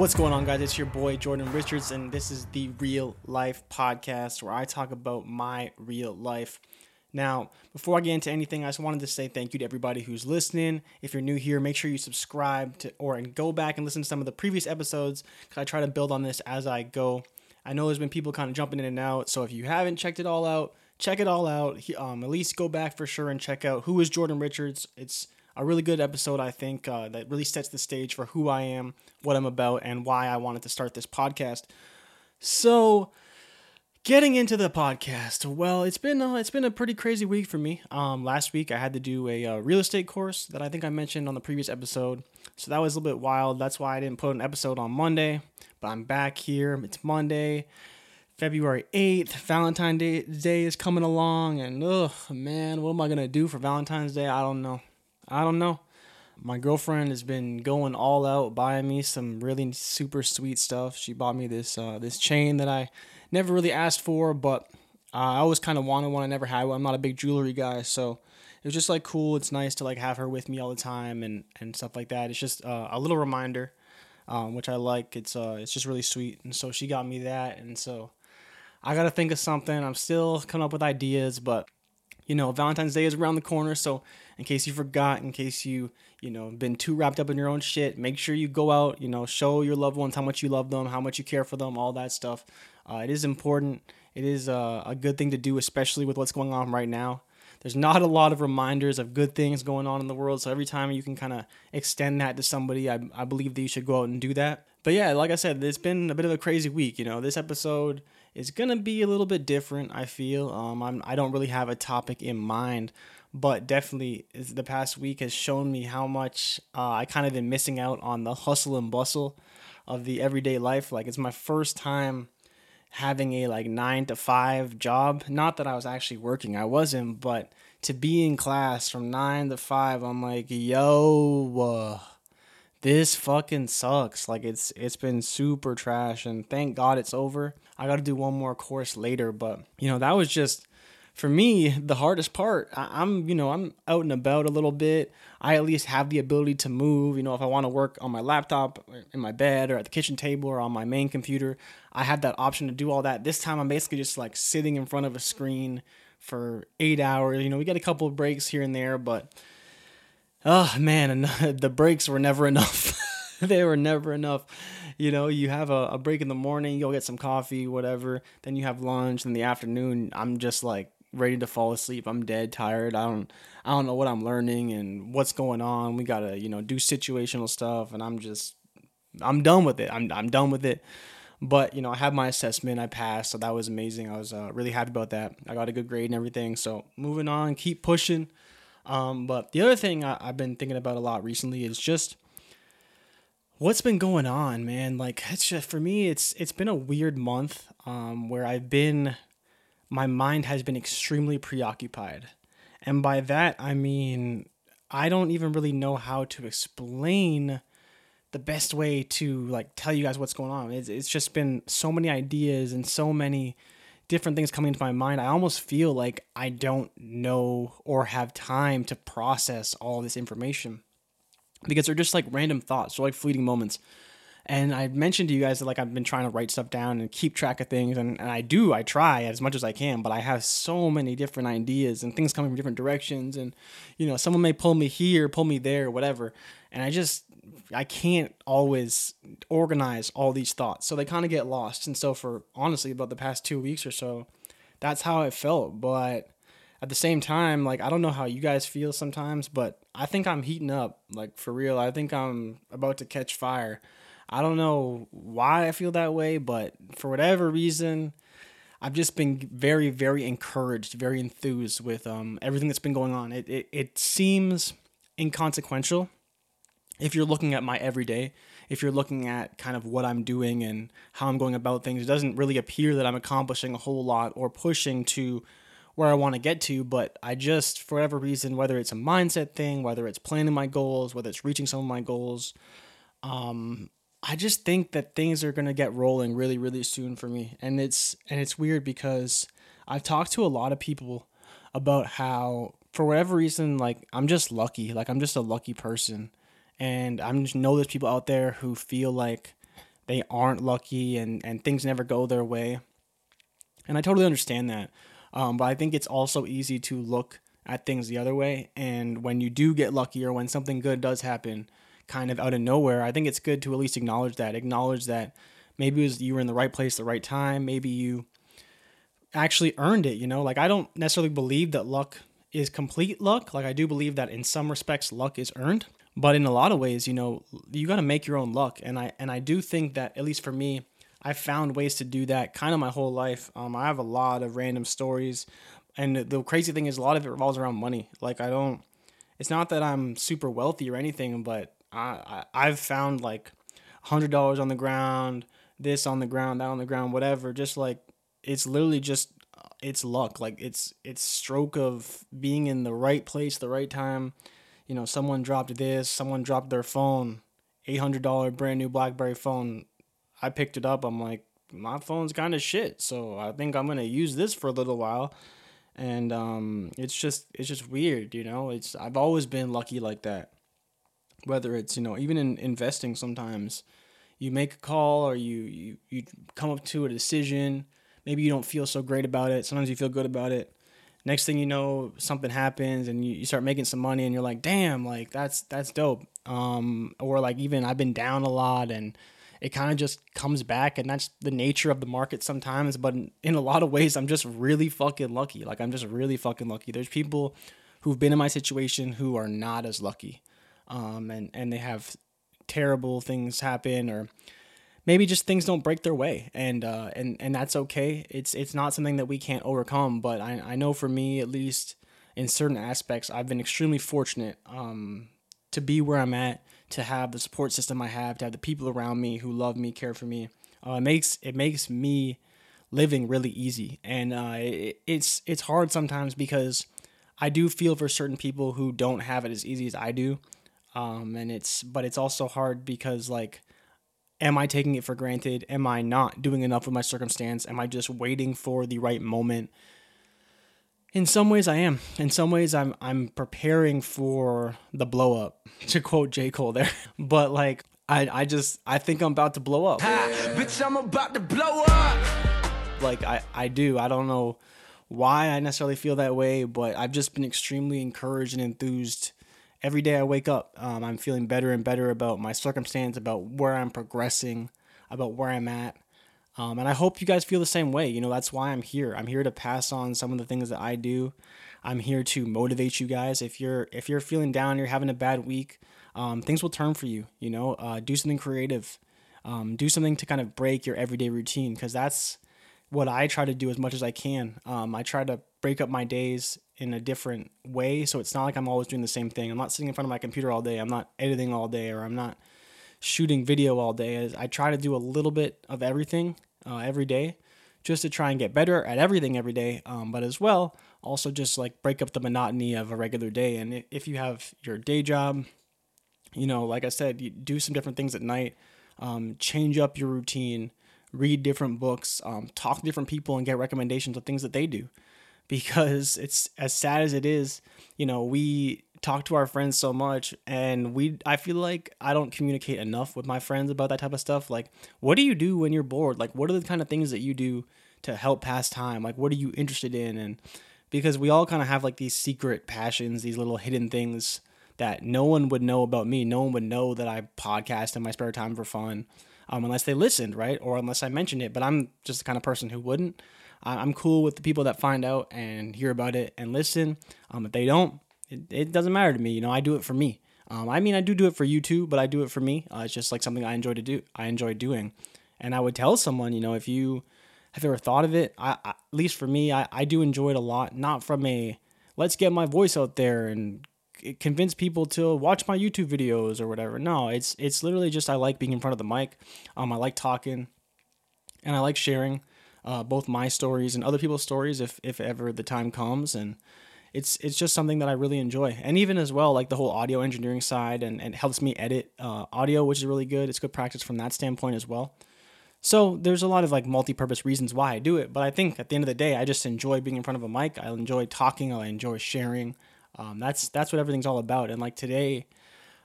What's going on, guys? It's your boy Jordan Richards, and this is the Real Life Podcast where I talk about my real life. Now, before I get into anything, I just wanted to say thank you to everybody who's listening. If you're new here, make sure you subscribe to or and go back and listen to some of the previous episodes because I try to build on this as I go. I know there's been people kind of jumping in and out, so if you haven't checked it all out, check it all out. Um, at least go back for sure and check out who is Jordan Richards. It's a really good episode, I think, uh, that really sets the stage for who I am, what I'm about, and why I wanted to start this podcast. So, getting into the podcast, well, it's been uh, it's been a pretty crazy week for me. Um, last week I had to do a uh, real estate course that I think I mentioned on the previous episode, so that was a little bit wild. That's why I didn't put an episode on Monday, but I'm back here. It's Monday. February 8th, Valentine's Day, is coming along, and oh man, what am I gonna do for Valentine's Day? I don't know. I don't know. My girlfriend has been going all out buying me some really super sweet stuff. She bought me this uh, this chain that I never really asked for, but uh, I always kind of wanted one. I never had one. I'm not a big jewelry guy, so it was just like cool. It's nice to like have her with me all the time and and stuff like that. It's just uh, a little reminder, um, which I like. It's uh it's just really sweet, and so she got me that, and so I gotta think of something. I'm still coming up with ideas, but you know, Valentine's Day is around the corner, so in case you forgot, in case you, you know, been too wrapped up in your own shit, make sure you go out, you know, show your loved ones how much you love them, how much you care for them, all that stuff. Uh, it is important. It is uh, a good thing to do, especially with what's going on right now. There's not a lot of reminders of good things going on in the world, so every time you can kind of extend that to somebody, I, I believe that you should go out and do that. But yeah, like I said, it's been a bit of a crazy week. You know, this episode is gonna be a little bit different. I feel um, I'm I don't really have a topic in mind, but definitely the past week has shown me how much uh, I kind of been missing out on the hustle and bustle of the everyday life. Like it's my first time having a like nine to five job. Not that I was actually working, I wasn't, but to be in class from nine to five, I'm like, yo. Uh, this fucking sucks. Like it's it's been super trash and thank God it's over. I got to do one more course later, but you know, that was just for me the hardest part. I, am you know, I'm out and about a little bit. I at least have the ability to move, you know, if I want to work on my laptop in my bed or at the kitchen table or on my main computer, I have that option to do all that. This time I'm basically just like sitting in front of a screen for 8 hours. You know, we get a couple of breaks here and there, but oh man, the breaks were never enough. they were never enough. You know, you have a, a break in the morning, you go get some coffee, whatever. Then you have lunch. In the afternoon, I'm just like ready to fall asleep. I'm dead tired. I don't I don't know what I'm learning and what's going on. We gotta you know do situational stuff, and I'm just I'm done with it. I'm I'm done with it. But you know, I had my assessment. I passed, so that was amazing. I was uh, really happy about that. I got a good grade and everything. So moving on, keep pushing. Um, but the other thing I, I've been thinking about a lot recently is just what's been going on, man. Like it's just for me, it's it's been a weird month um, where I've been, my mind has been extremely preoccupied, and by that I mean I don't even really know how to explain the best way to like tell you guys what's going on. It's it's just been so many ideas and so many different things coming into my mind, I almost feel like I don't know or have time to process all this information because they're just like random thoughts, or like fleeting moments. And I mentioned to you guys that like I've been trying to write stuff down and keep track of things, and, and I do, I try as much as I can, but I have so many different ideas and things coming from different directions, and you know, someone may pull me here, pull me there, whatever, and I just I can't always organize all these thoughts. So they kind of get lost. And so for honestly about the past 2 weeks or so, that's how it felt. But at the same time, like I don't know how you guys feel sometimes, but I think I'm heating up. Like for real, I think I'm about to catch fire. I don't know why I feel that way, but for whatever reason, I've just been very, very encouraged, very enthused with um, everything that's been going on. It, it, it seems inconsequential if you're looking at my everyday, if you're looking at kind of what I'm doing and how I'm going about things, it doesn't really appear that I'm accomplishing a whole lot or pushing to where I want to get to, but I just, for whatever reason, whether it's a mindset thing, whether it's planning my goals, whether it's reaching some of my goals, um, I just think that things are gonna get rolling really, really soon for me. And it's and it's weird because I've talked to a lot of people about how for whatever reason, like I'm just lucky. Like I'm just a lucky person and I just know there's people out there who feel like they aren't lucky and and things never go their way. And I totally understand that. Um, but I think it's also easy to look at things the other way. And when you do get lucky or when something good does happen, kind of out of nowhere, I think it's good to at least acknowledge that. Acknowledge that maybe was you were in the right place, the right time. Maybe you actually earned it. You know, like I don't necessarily believe that luck is complete luck. Like I do believe that in some respects, luck is earned. But in a lot of ways, you know, you got to make your own luck. And I and I do think that at least for me, I've found ways to do that kind of my whole life. Um, I have a lot of random stories, and the crazy thing is, a lot of it revolves around money. Like I don't. It's not that I'm super wealthy or anything, but I, I I've found like hundred dollars on the ground, this on the ground, that on the ground, whatever. Just like it's literally just it's luck. Like it's it's stroke of being in the right place, the right time. You know, someone dropped this, someone dropped their phone, eight hundred dollar brand new BlackBerry phone I picked it up. I'm like, my phone's kind of shit, so I think I'm gonna use this for a little while. And um, it's just it's just weird, you know. It's I've always been lucky like that. Whether it's you know even in investing, sometimes you make a call or you you you come up to a decision. Maybe you don't feel so great about it. Sometimes you feel good about it. Next thing you know, something happens and you, you start making some money and you're like, damn, like that's that's dope. Um, or like even I've been down a lot and it kind of just comes back and that's the nature of the market sometimes but in, in, a lot of ways i'm just really fucking lucky like i'm just really fucking lucky there's people who've been in my situation who are not as lucky um, and and they have terrible things happen or maybe just things don't break their way. And uh, and and that's okay. It's it's not something that we can't overcome but i, I know for me at least in certain aspects i've been extremely fortunate um, to be where i'm at to have the support system I have, to have the people around me who love me, care for me. Uh, it makes it makes me living really easy, and uh, it, it's it's hard sometimes because I do feel for certain people who don't have it as easy as I do, um, and it's but it's also hard because like, am I taking it for granted? Am I not doing enough with my circumstance? Am I just waiting for the right moment? In some ways, I am. In some ways, I'm I'm preparing for the blow up. To quote J Cole there, but like I I just I think I'm about to blow up. bitch, I'm about to blow up. Like I I do. I don't know why I necessarily feel that way, but I've just been extremely encouraged and enthused. Every day I wake up, um, I'm feeling better and better about my circumstance, about where I'm progressing, about where I'm at. Um, and I hope you guys feel the same way. You know, that's why I'm here. I'm here to pass on some of the things that I do. I'm here to motivate you guys. If you're if you're feeling down, you're having a bad week, um, things will turn for you. You know, uh, do something creative. Um, do something to kind of break your everyday routine because that's what I try to do as much as I can. Um, I try to break up my days in a different way, so it's not like I'm always doing the same thing. I'm not sitting in front of my computer all day. I'm not editing all day, or I'm not shooting video all day. I try to do a little bit of everything uh, every day just to try and get better at everything every day, um, but as well, also just like break up the monotony of a regular day. And if you have your day job, you know, like I said, you do some different things at night, um, change up your routine, read different books, um, talk to different people, and get recommendations of things that they do. Because it's as sad as it is, you know, we talk to our friends so much and we I feel like I don't communicate enough with my friends about that type of stuff. Like what do you do when you're bored? Like what are the kind of things that you do to help pass time? Like what are you interested in? And because we all kind of have like these secret passions, these little hidden things that no one would know about me. No one would know that I podcast in my spare time for fun. Um, unless they listened, right? Or unless I mentioned it. But I'm just the kind of person who wouldn't. I'm cool with the people that find out and hear about it and listen. Um, if they don't, it, it doesn't matter to me. You know, I do it for me. Um, I mean, I do do it for you too, but I do it for me. Uh, it's just like something I enjoy to do. I enjoy doing, and I would tell someone, you know, if you have ever thought of it, I, I, at least for me, I, I do enjoy it a lot. Not from a let's get my voice out there and convince people to watch my YouTube videos or whatever. No, it's it's literally just I like being in front of the mic. Um, I like talking, and I like sharing uh, both my stories and other people's stories if if ever the time comes and it's it's just something that I really enjoy. And even as well, like the whole audio engineering side and, and helps me edit uh, audio, which is really good. It's good practice from that standpoint as well. So there's a lot of like multi-purpose reasons why I do it, but I think at the end of the day, I just enjoy being in front of a mic. I enjoy talking. I enjoy sharing. Um, that's that's what everything's all about. And like today,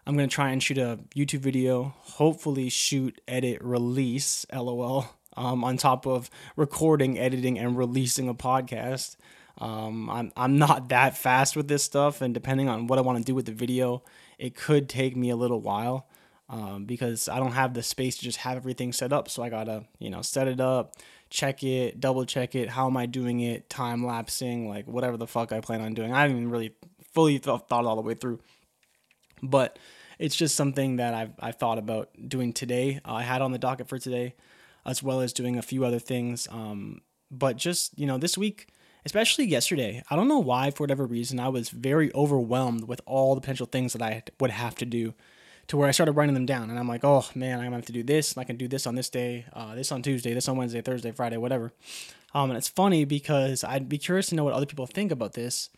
I'm gonna try and shoot a YouTube video, hopefully shoot, edit, release, lol, um, on top of recording, editing, and releasing a podcast. Um, I'm I'm not that fast with this stuff, and depending on what I want to do with the video, it could take me a little while um, because I don't have the space to just have everything set up. So I gotta you know set it up, check it, double check it. How am I doing it? Time lapsing, like whatever the fuck I plan on doing. I haven't even really fully th- thought all the way through, but it's just something that I've I've thought about doing today. Uh, I had on the docket for today, as well as doing a few other things. Um, but just you know this week especially yesterday. I don't know why, for whatever reason, I was very overwhelmed with all the potential things that I would have to do to where I started writing them down. And I'm like, oh man, I'm gonna have to do this. And I can do this on this day, uh, this on Tuesday, this on Wednesday, Thursday, Friday, whatever. Um, and it's funny because I'd be curious to know what other people think about this.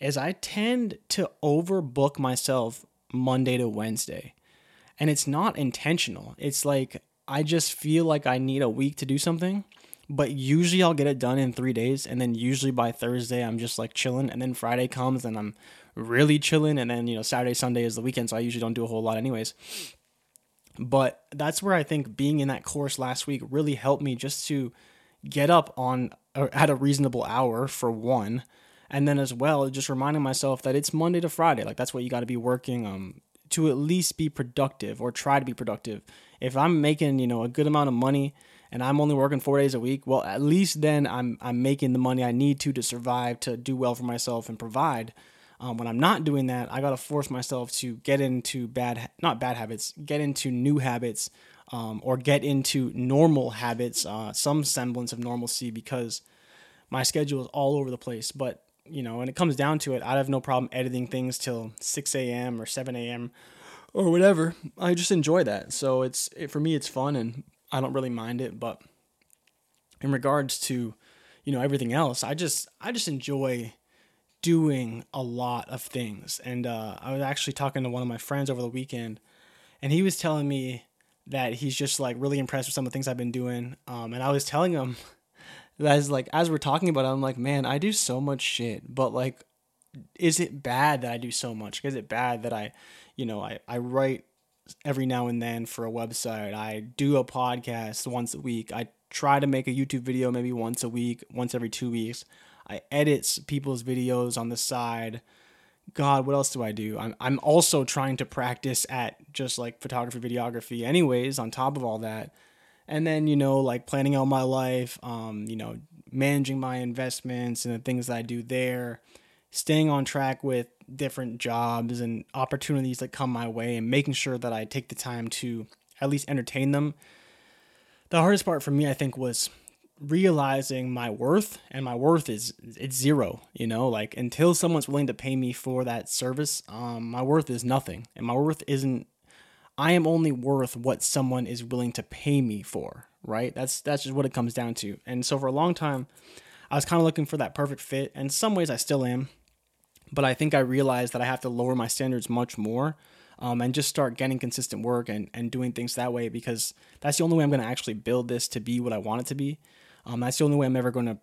Is I tend to overbook myself Monday to Wednesday, and it's not intentional. It's like I just feel like I need a week to do something but usually I'll get it done in three days, and then usually by Thursday I'm just like chilling, and then Friday comes and I'm really chilling, and then you know Saturday Sunday is the weekend, so I usually don't do a whole lot anyways. But that's where I think being in that course last week really helped me just to get up on at a reasonable hour for one, and then as well just reminding myself that it's Monday to Friday, like that's what you got to be working um to at least be productive or try to be productive. If I'm making you know a good amount of money and I'm only working four days a week, well, at least then I'm I'm making the money I need to to survive, to do well for myself and provide. Um, when I'm not doing that, I gotta force myself to get into bad, not bad habits, get into new habits, um, or get into normal habits, uh, some semblance of normalcy, because my schedule is all over the place. But you know, when it comes down to it, I have no problem editing things till 6 a.m. or 7 a.m. or whatever. I just enjoy that. So it's it, for me, it's fun, and I don't really mind it, but in regards to, you know, everything else, I just I just enjoy doing a lot of things. And uh, I was actually talking to one of my friends over the weekend, and he was telling me that he's just like really impressed with some of the things I've been doing. Um, and I was telling him as like as we're talking about it, I'm like, man, I do so much shit, but like, is it bad that I do so much? Is it bad that I, you know, I I write every now and then for a website. I do a podcast once a week. I try to make a YouTube video maybe once a week, once every two weeks. I edit people's videos on the side. God, what else do I do? I'm I'm also trying to practice at just like photography, videography, anyways, on top of all that. And then, you know, like planning out my life, um, you know, managing my investments and the things that I do there, staying on track with different jobs and opportunities that come my way and making sure that I take the time to at least entertain them. The hardest part for me, I think, was realizing my worth and my worth is it's zero you know like until someone's willing to pay me for that service um my worth is nothing and my worth isn't i am only worth what someone is willing to pay me for right that's that's just what it comes down to and so for a long time i was kind of looking for that perfect fit and in some ways i still am but I think I realized that I have to lower my standards much more um, and just start getting consistent work and, and doing things that way because that's the only way I'm going to actually build this to be what I want it to be. Um, that's the only way I'm ever going to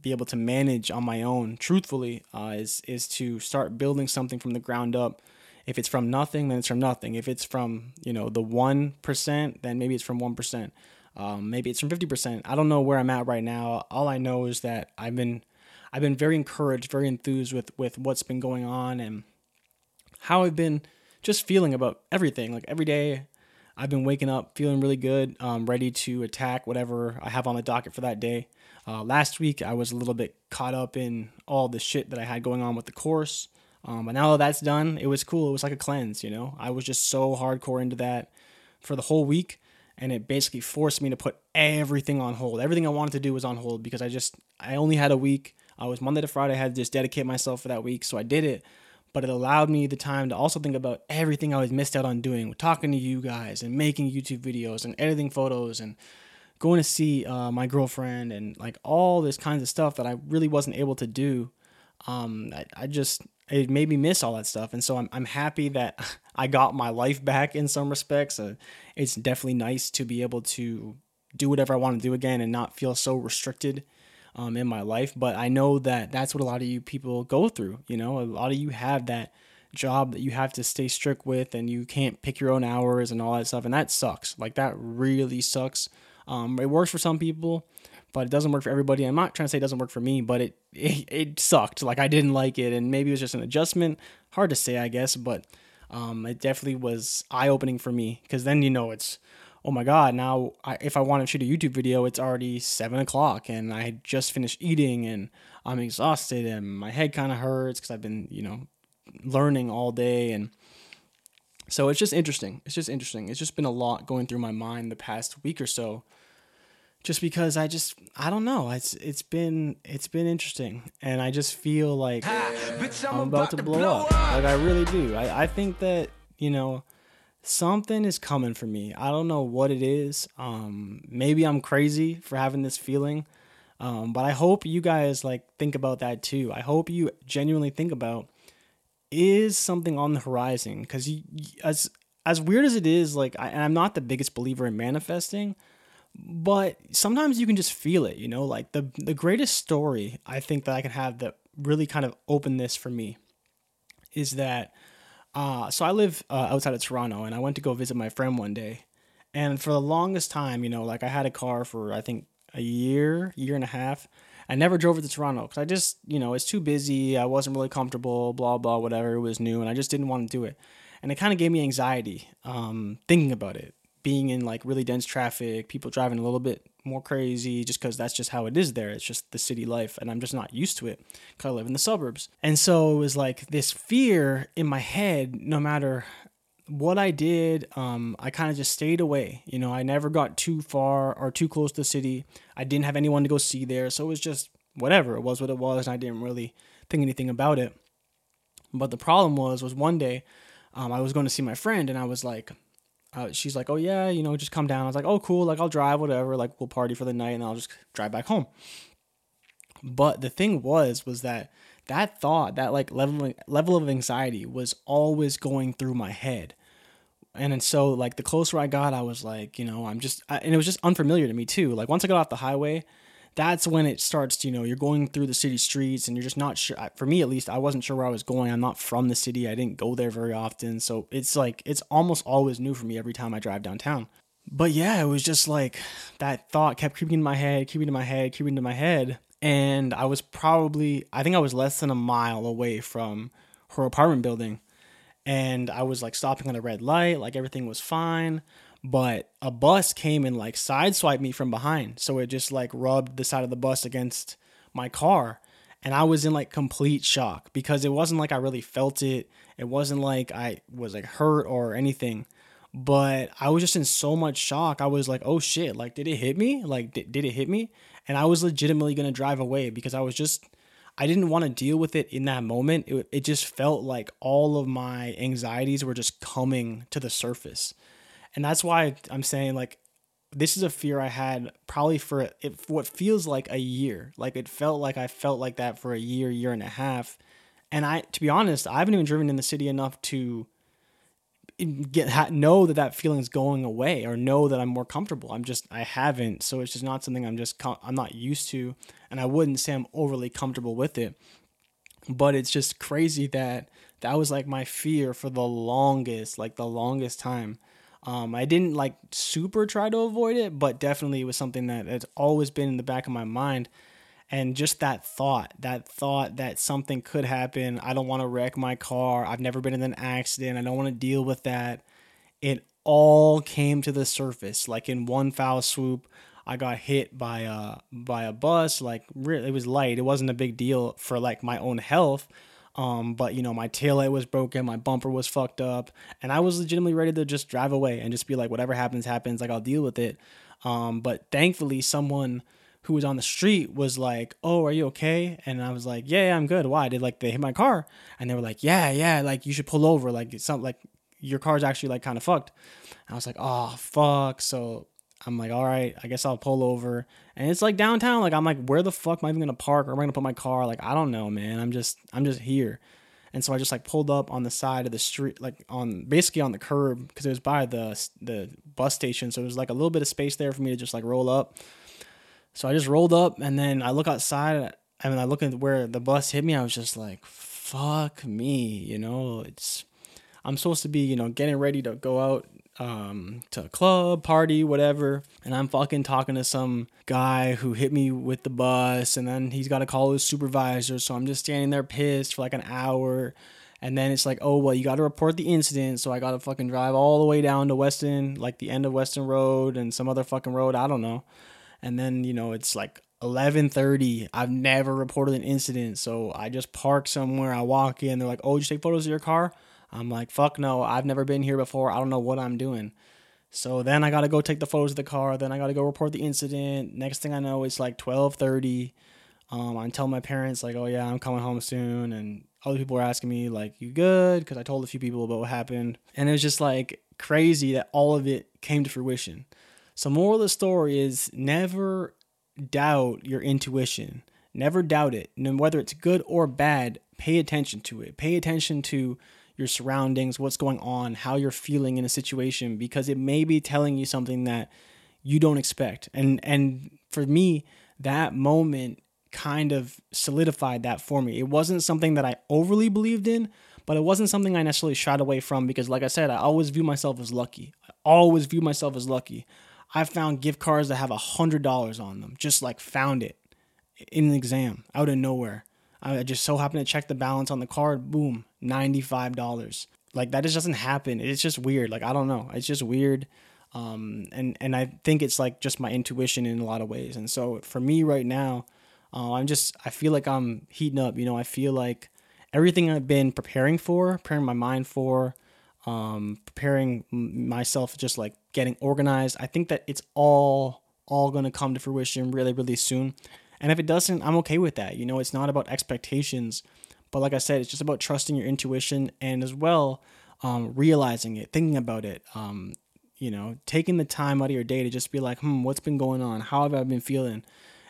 be able to manage on my own, truthfully, uh, is, is to start building something from the ground up. If it's from nothing, then it's from nothing. If it's from, you know, the 1%, then maybe it's from 1%. Um, maybe it's from 50%. I don't know where I'm at right now. All I know is that I've been I've been very encouraged, very enthused with with what's been going on and how I've been just feeling about everything. Like every day, I've been waking up feeling really good, um, ready to attack whatever I have on the docket for that day. Uh, last week, I was a little bit caught up in all the shit that I had going on with the course. Um, but now that that's done, it was cool. It was like a cleanse, you know? I was just so hardcore into that for the whole week. And it basically forced me to put everything on hold. Everything I wanted to do was on hold because I just, I only had a week. I was Monday to Friday. I had to just dedicate myself for that week, so I did it. But it allowed me the time to also think about everything I was missed out on doing, talking to you guys and making YouTube videos and editing photos and going to see uh, my girlfriend and like all this kinds of stuff that I really wasn't able to do. Um, I, I just it made me miss all that stuff, and so I'm I'm happy that I got my life back in some respects. Uh, it's definitely nice to be able to do whatever I want to do again and not feel so restricted um, in my life. But I know that that's what a lot of you people go through. You know, a lot of you have that job that you have to stay strict with and you can't pick your own hours and all that stuff. And that sucks. Like that really sucks. Um, it works for some people, but it doesn't work for everybody. I'm not trying to say it doesn't work for me, but it, it, it sucked. Like I didn't like it. And maybe it was just an adjustment. Hard to say, I guess, but um, it definitely was eye opening for me because then, you know, it's, oh my god now I, if i want to shoot a youtube video it's already seven o'clock and i had just finished eating and i'm exhausted and my head kind of hurts because i've been you know learning all day and so it's just interesting it's just interesting it's just been a lot going through my mind the past week or so just because i just i don't know. It's it's been it's been interesting. And i just feel like i'm about to blow up. like i really do. I, I think that you know something is coming for me. I don't know what it is. Um maybe i'm crazy for having this feeling. Um, but i hope you guys like think about that too. I hope you genuinely think about is something on the horizon? Because as as weird as it is like I, and i'm not the biggest believer in manifesting but sometimes you can just feel it you know like the the greatest story i think that i can have that really kind of opened this for me is that uh, so i live uh, outside of toronto and i went to go visit my friend one day and for the longest time you know like i had a car for i think a year year and a half I never drove it to Toronto because I just, you know, it's too busy. I wasn't really comfortable, blah, blah, whatever. It was new and I just didn't want to do it. And it kind of gave me anxiety um, thinking about it, being in like really dense traffic, people driving a little bit more crazy just because that's just how it is there. It's just the city life. And I'm just not used to it because I live in the suburbs. And so it was like this fear in my head, no matter what I did, um, I kind of just stayed away. You know, I never got too far or too close to the city. I didn't have anyone to go see there, so it was just whatever. It was what it was, and I didn't really think anything about it. But the problem was, was one day, um, I was going to see my friend, and I was like, uh, she's like, oh yeah, you know, just come down. I was like, oh cool, like I'll drive, whatever. Like we'll party for the night, and I'll just drive back home. But the thing was, was that that thought, that like level level of anxiety was always going through my head. And and so like the closer I got, I was like, you know, I'm just, I, and it was just unfamiliar to me too. Like once I got off the highway, that's when it starts. You know, you're going through the city streets, and you're just not sure. For me, at least, I wasn't sure where I was going. I'm not from the city. I didn't go there very often, so it's like it's almost always new for me every time I drive downtown. But yeah, it was just like that thought kept creeping in my head, creeping in my head, creeping into my head, and I was probably I think I was less than a mile away from her apartment building and I was like stopping on a red light, like everything was fine, but a bus came and like sideswiped me from behind. So it just like rubbed the side of the bus against my car and I was in like complete shock because it wasn't like I really felt it. It wasn't like I was like hurt or anything but I was just in so much shock. I was like, oh shit, like, did it hit me? Like, did, did it hit me? And I was legitimately to drive away because I was just, I didn't want to deal with it in that moment. It, it just felt like all of my anxieties were just coming to the surface. And that's why I'm saying, like, this is a fear I had probably for it, what feels like a year. Like, it felt like I felt like that for a year, year and a half. And I, to be honest, I haven't even driven in the city enough to get know that that feeling is going away or know that I'm more comfortable. I'm just I haven't, so it's just not something I'm just I'm not used to, and I wouldn't say I'm overly comfortable with it. But it's just crazy that that was like my fear for the longest, like the longest time. Um, I didn't like super try to avoid it, but definitely it was something that has always been in the back of my mind. And just that thought that thought that something could happen. I don't want to wreck my car. I've never been in an accident. I don't want to deal with that. It all came to the surface like in one foul swoop. I got hit by a by a bus like really it was light. It wasn't a big deal for like my own health um, but you know my taillight was broken my bumper was fucked up and i was legitimately ready to just drive away and just be like whatever happens happens like i'll deal with it um, but thankfully someone who was on the street was like, "Oh, are you okay?" And I was like, "Yeah, yeah I'm good." Why? Did like they hit my car? And they were like, "Yeah, yeah, like you should pull over. Like it's like your car's actually like kind of fucked." And I was like, "Oh, fuck." So I'm like, "All right, I guess I'll pull over." And it's like downtown. Like I'm like, "Where the fuck am I even gonna park? Or am I gonna put my car?" Like I don't know, man. I'm just I'm just here. And so I just like pulled up on the side of the street, like on basically on the curb, because it was by the the bus station. So it was like a little bit of space there for me to just like roll up. So I just rolled up and then I look outside and I look at where the bus hit me. I was just like, fuck me, you know, it's I'm supposed to be, you know, getting ready to go out um, to a club, party, whatever. And I'm fucking talking to some guy who hit me with the bus, and then he's got to call his supervisor. So I'm just standing there pissed for like an hour. And then it's like, oh, well, you got to report the incident. So I got to fucking drive all the way down to Weston, like the end of Weston Road and some other fucking road. I don't know. And then, you know, it's like 11:30. I've never reported an incident, so I just park somewhere. I walk in. They're like, "Oh, did you take photos of your car?" I'm like, fuck no, I've never been here before. I don't know what I'm doing. So then I gotta go take the photos of the car. Then I gotta go report the incident. Next thing I know, it's like 12:30. Um, I tell my parents like, oh yeah, I'm coming home soon, and other people were asking me like, you good? Because I told a few people about what happened, and it was just like crazy that all of it came to fruition. So moral of the story is never doubt your intuition. Never doubt it. And whether it's good or bad, pay attention to it. Pay attention to your surroundings, what's going on, how you're feeling in a situation because it may be telling you something that you don't expect. And and for me, that moment kind of solidified that for me. It wasn't something that I overly believed in, but it wasn't something I necessarily shied away from because like I said, I always view myself as lucky. I always view myself as lucky. I found gift cards that have a hundred dollars on them. Just like found it in an exam out of nowhere. I just so happened to check the balance on the card. Boom, $95. Like that just doesn't happen. It's just weird. Like I don't know. It's just weird. Um, and and I think it's like just my intuition in a lot of ways. And so for me right now, uh, I'm just I feel like I'm heating up. You know, I feel like everything I've been preparing for, preparing my mind for, um, preparing myself, just like getting organized. I think that it's all all gonna come to fruition really really soon. And if it doesn't, I'm okay with that. You know, it's not about expectations, but like I said, it's just about trusting your intuition and as well um, realizing it, thinking about it. Um, you know, taking the time out of your day to just be like, hmm, what's been going on? How have I been feeling?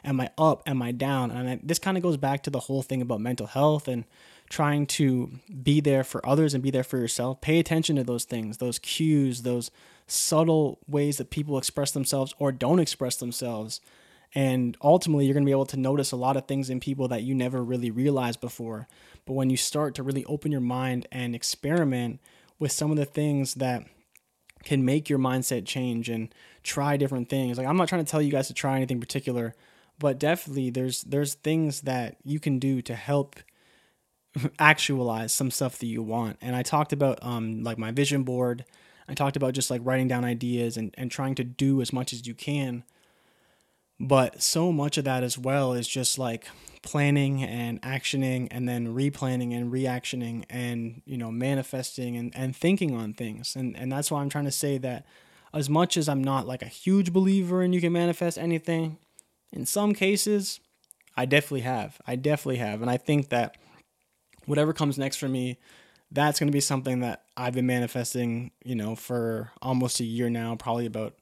Am I up? Am I down? And I, this kind of goes back to the whole thing about mental health and trying to be there for others and be there for yourself. Pay attention to those things, those cues, those subtle ways that people express themselves or don't express themselves. And ultimately, you're going to be able to notice a lot of things in people that you never really realized before. But when you start to really open your mind and experiment with some of the things that can make your mindset change and try different things. Like I'm not trying to tell you guys to try anything particular, but definitely there's there's things that you can do to help actualize some stuff that you want. And I talked about um like my vision board. I talked about just like writing down ideas and, and trying to do as much as you can but so much of that as well is just like planning and actioning and then replanning and reactioning and you know manifesting and, and thinking on things. And and that's why i'm trying to say that as much as i'm not like a huge believer in you can manifest anything in some cases i definitely have. I definitely have. And i think that whatever comes next for me that's going to be something that i've been manifesting you know for almost a year now probably about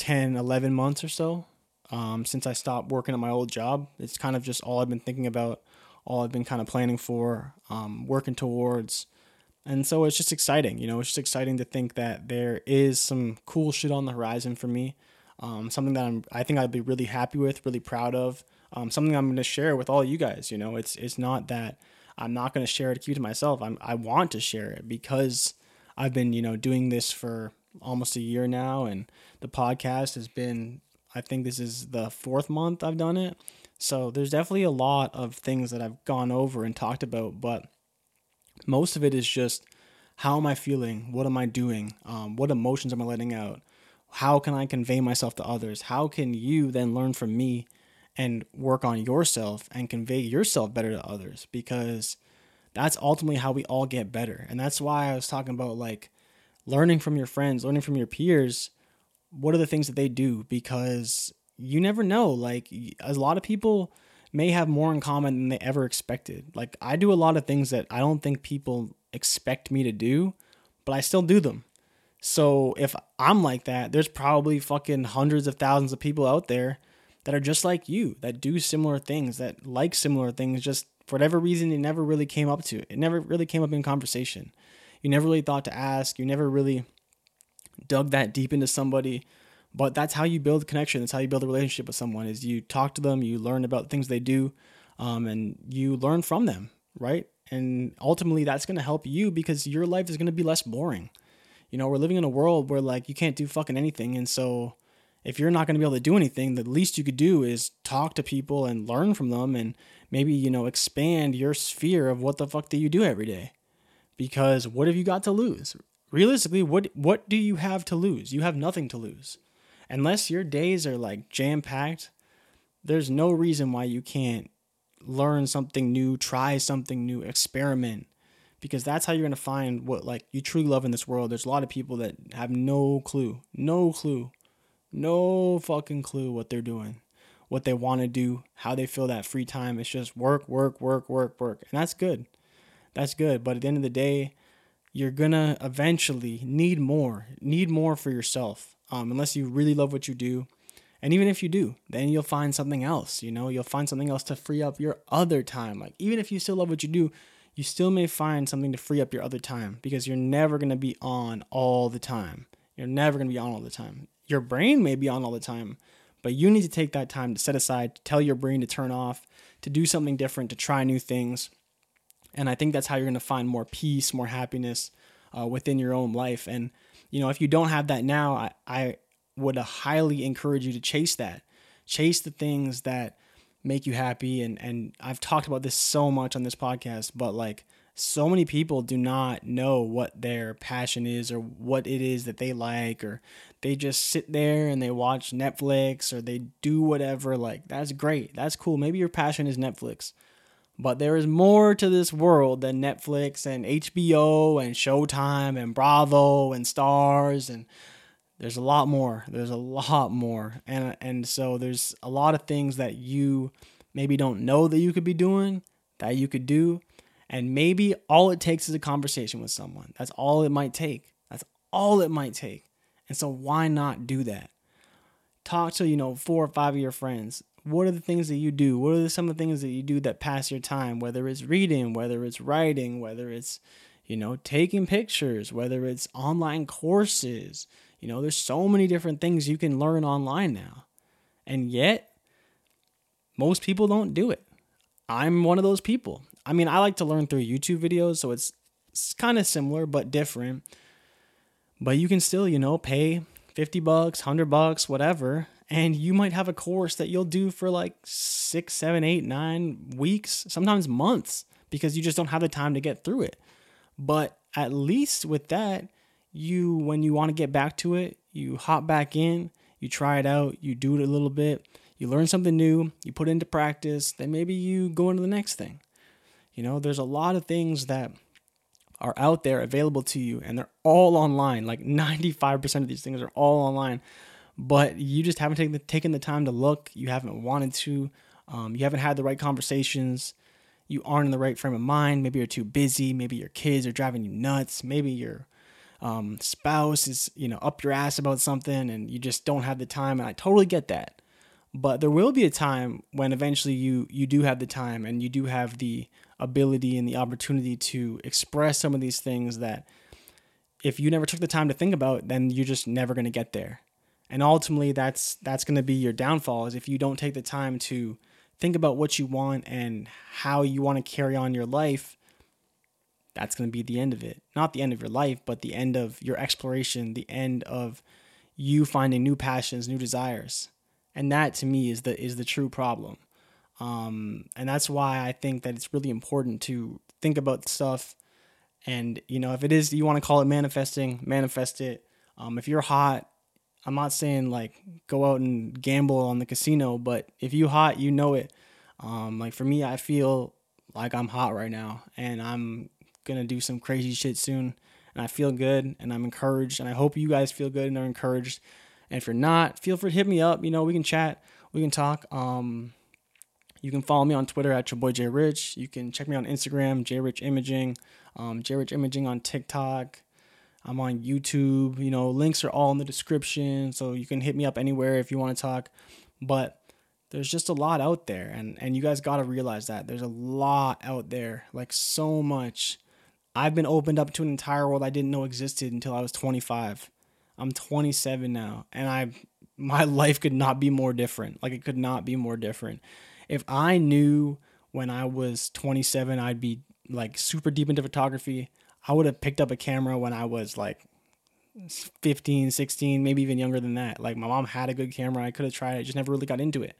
10, 11 months or so um, since I stopped working at my old job. It's kind of just all I've been thinking about, all I've been kind of planning for, um, working towards. And so it's just exciting, you know, it's just exciting to think that there is some cool shit on the horizon for me. Um, something that I'm, I think I'd be really happy with, really proud of. Um, something I'm going to share with all you guys. You know, it's it's not that I'm not going to share it to keep to myself. I'm I want to share it because I've been you know doing this for almost a year now, and the podcast has been. I think this is the fourth month I've done it. So there's definitely a lot of things that I've gone over and talked about, but most of it is just how am I feeling? What am I doing? Um, what emotions am I letting out? How can I convey myself to others? How can you then learn from me and work on yourself and convey yourself better to others? Because that's ultimately how we all get better. And that's why I was talking about like learning from your friends, learning from your peers, what are the things that they do? Because you never know. Like, a lot of people may have more in common than they ever expected. Like, I do a lot of things that I don't think people expect me to do, but I still do them. So if I'm like that, there's probably fucking hundreds of thousands of people out there that are just like you, that do similar things, that like similar things, just for whatever reason, it never really came up to. It never really came up in conversation you never really thought to ask, you never really dug that deep into somebody. But that's how you build connection. That's how you build a relationship with someone. Is you talk to them, you learn about things they do, um, and you learn from them, right? And ultimately, that's going to help you because your life is going to be less boring. You know, we're living in a world where like you can't do fucking anything, and so if you're not going to be able to do anything, the least you could do is talk to people and learn from them and maybe, you know, expand your sphere of what the fuck do you do every day. Because what have you got to lose? Realistically, what what do you have to lose? You have nothing to lose. Unless your days are like jam-packed, there's no reason why you can't learn something new, try something new, experiment because that's how you're going to find what like you truly love in this world. There's a lot of people that have no clue, no clue no fucking clue what they're doing, what they want to do, how they feel that free time. It's just work, work, work, work, work. And that's good. That's good. But at the end of the day, you're to eventually need more, need more for yourself. Um, unless you really love what you do. And even if you do, then you'll find something else, you know, you'll find something else to free up your other time. Like, even if you still love what you do, you still may find something to free up your other time because you're never to be on all the time. You're never to be on all the time your brain may be on all the time, but you need to take that time to set aside, to tell your brain to turn off, to do something different, to try new things. And I think that's how you're going to find more peace, more happiness uh, within your own life. And, you know, if you don't have that now, I, I would highly encourage you to chase that. Chase the things that make you happy. And, and I've talked about this so much on this podcast, but like, so many people do not know what their passion is or what it is that they like or they just sit there and they watch Netflix or they do whatever like that's great that's cool maybe your passion is Netflix but there is more to this world than Netflix and HBO and Showtime and Bravo and Starz and there's a lot more there's a lot more and and so there's a lot of things that you maybe don't know that you could be doing that you could do and maybe all it takes is a conversation with someone. That's all it might take. That's all it might take. And so why not do that? Talk to, you know, four or five of your friends. What are the things that you do? What are some of the things that you do that pass your time? Whether it's reading, whether it's writing, whether it's, you know, taking pictures, whether it's online courses. You know, there's so many different things you can learn online now. And yet, most people don't do it. I'm one of those people. I mean, I like to learn through YouTube videos, so it's, it's kind of similar but different. But you can still, you know, pay 50 bucks, 100 bucks, whatever, and you might have a course that you'll do for like six, seven, eight, nine weeks, sometimes months, because you just don't have the time to get through it. But at least with that, you, when you want to get back to it, you hop back in, you try it out, you do it a little bit, you learn something new, you put it into practice, then maybe you go into the next thing. You know, there's a lot of things that are out there available to you and they're all online. Like 95% of these things are all online, but you just haven't taken the, taken the time to look. You haven't wanted to. Um, you haven't had the right conversations. You aren't in the right frame of mind. Maybe you're too busy. Maybe your kids are driving you nuts. Maybe your um, spouse is, you know, up your ass about something and you just don't have the time. And I totally get that. But there will be a time when eventually you you do have the time and you do have the ability and the opportunity to express some of these things that if you never took the time to think about, then you're just never going to get there. And ultimately that's that's going to be your downfall is if you don't take the time to think about what you want and how you want to carry on your life, that's going to be the end of it. Not the end of your life, but the end of your exploration, the end of you finding new passions, new desires. And that to me is the is the true problem. Um, and that's why I think that it's really important to think about stuff. And, you know, if it is, you want to call it manifesting, manifest it. Um, if you're hot, I'm not saying like go out and gamble on the casino, but if you hot, you know it. Um, like for me, I feel like I'm hot right now and I'm gonna do some crazy shit soon. And I feel good and I'm encouraged and I hope you guys feel good and are encouraged. And if you're not, feel free to hit me up. You know, we can chat, we can talk. Um, you can follow me on Twitter at your boy J Rich. You can check me on Instagram, J Rich Imaging, um, J Rich Imaging on TikTok. I'm on YouTube. You know, links are all in the description, so you can hit me up anywhere if you want to talk. But there's just a lot out there, and and you guys gotta realize that there's a lot out there, like so much. I've been opened up to an entire world I didn't know existed until I was 25. I'm 27 now, and I my life could not be more different. Like it could not be more different if I knew when I was 27, I'd be like super deep into photography. I would have picked up a camera when I was like 15, 16, maybe even younger than that. Like my mom had a good camera. I could have tried it, just never really got into it.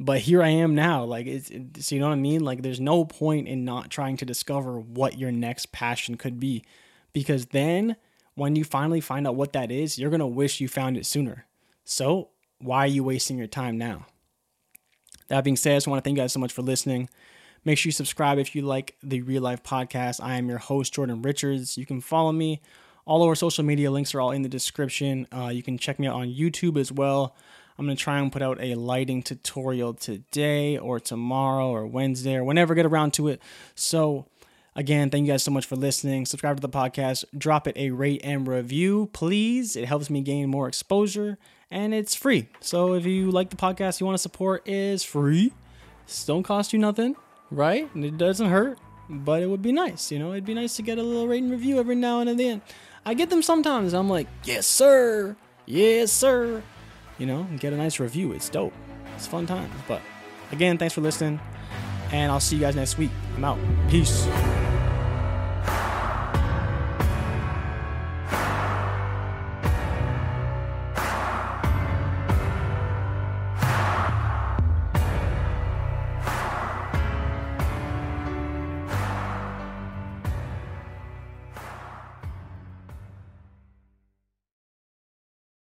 But here I am now. Like it's, it's you know what I mean? Like there's no point in not trying to discover what your next passion could be because then when you finally find out what that is, you're going to wish you found it sooner. So, why are you wasting your time now? That being said, I just want to thank you guys so much for listening. Make sure you subscribe if you like the Real Life Podcast. I am your host, Jordan Richards. You can follow me. All over social media links are all in the description. Uh, you can check me out on YouTube as well. I'm going to try and put out a lighting tutorial today or tomorrow or Wednesday or whenever I get around to it. So, again, thank you guys so much for listening. Subscribe to the podcast. Drop it a rate and review, please. It helps me gain more exposure and it's free. So, if you like the podcast you want to support, is free. Don't cost you nothing right? And it doesn't hurt, but it would be nice. You know, it'd be nice to get a little rating review every now and then. I get them sometimes. I'm like, yes, sir. Yes, sir. You know, get a nice review. It's dope. It's fun times. But again, thanks for listening. And I'll see you guys next week. I'm out. Peace.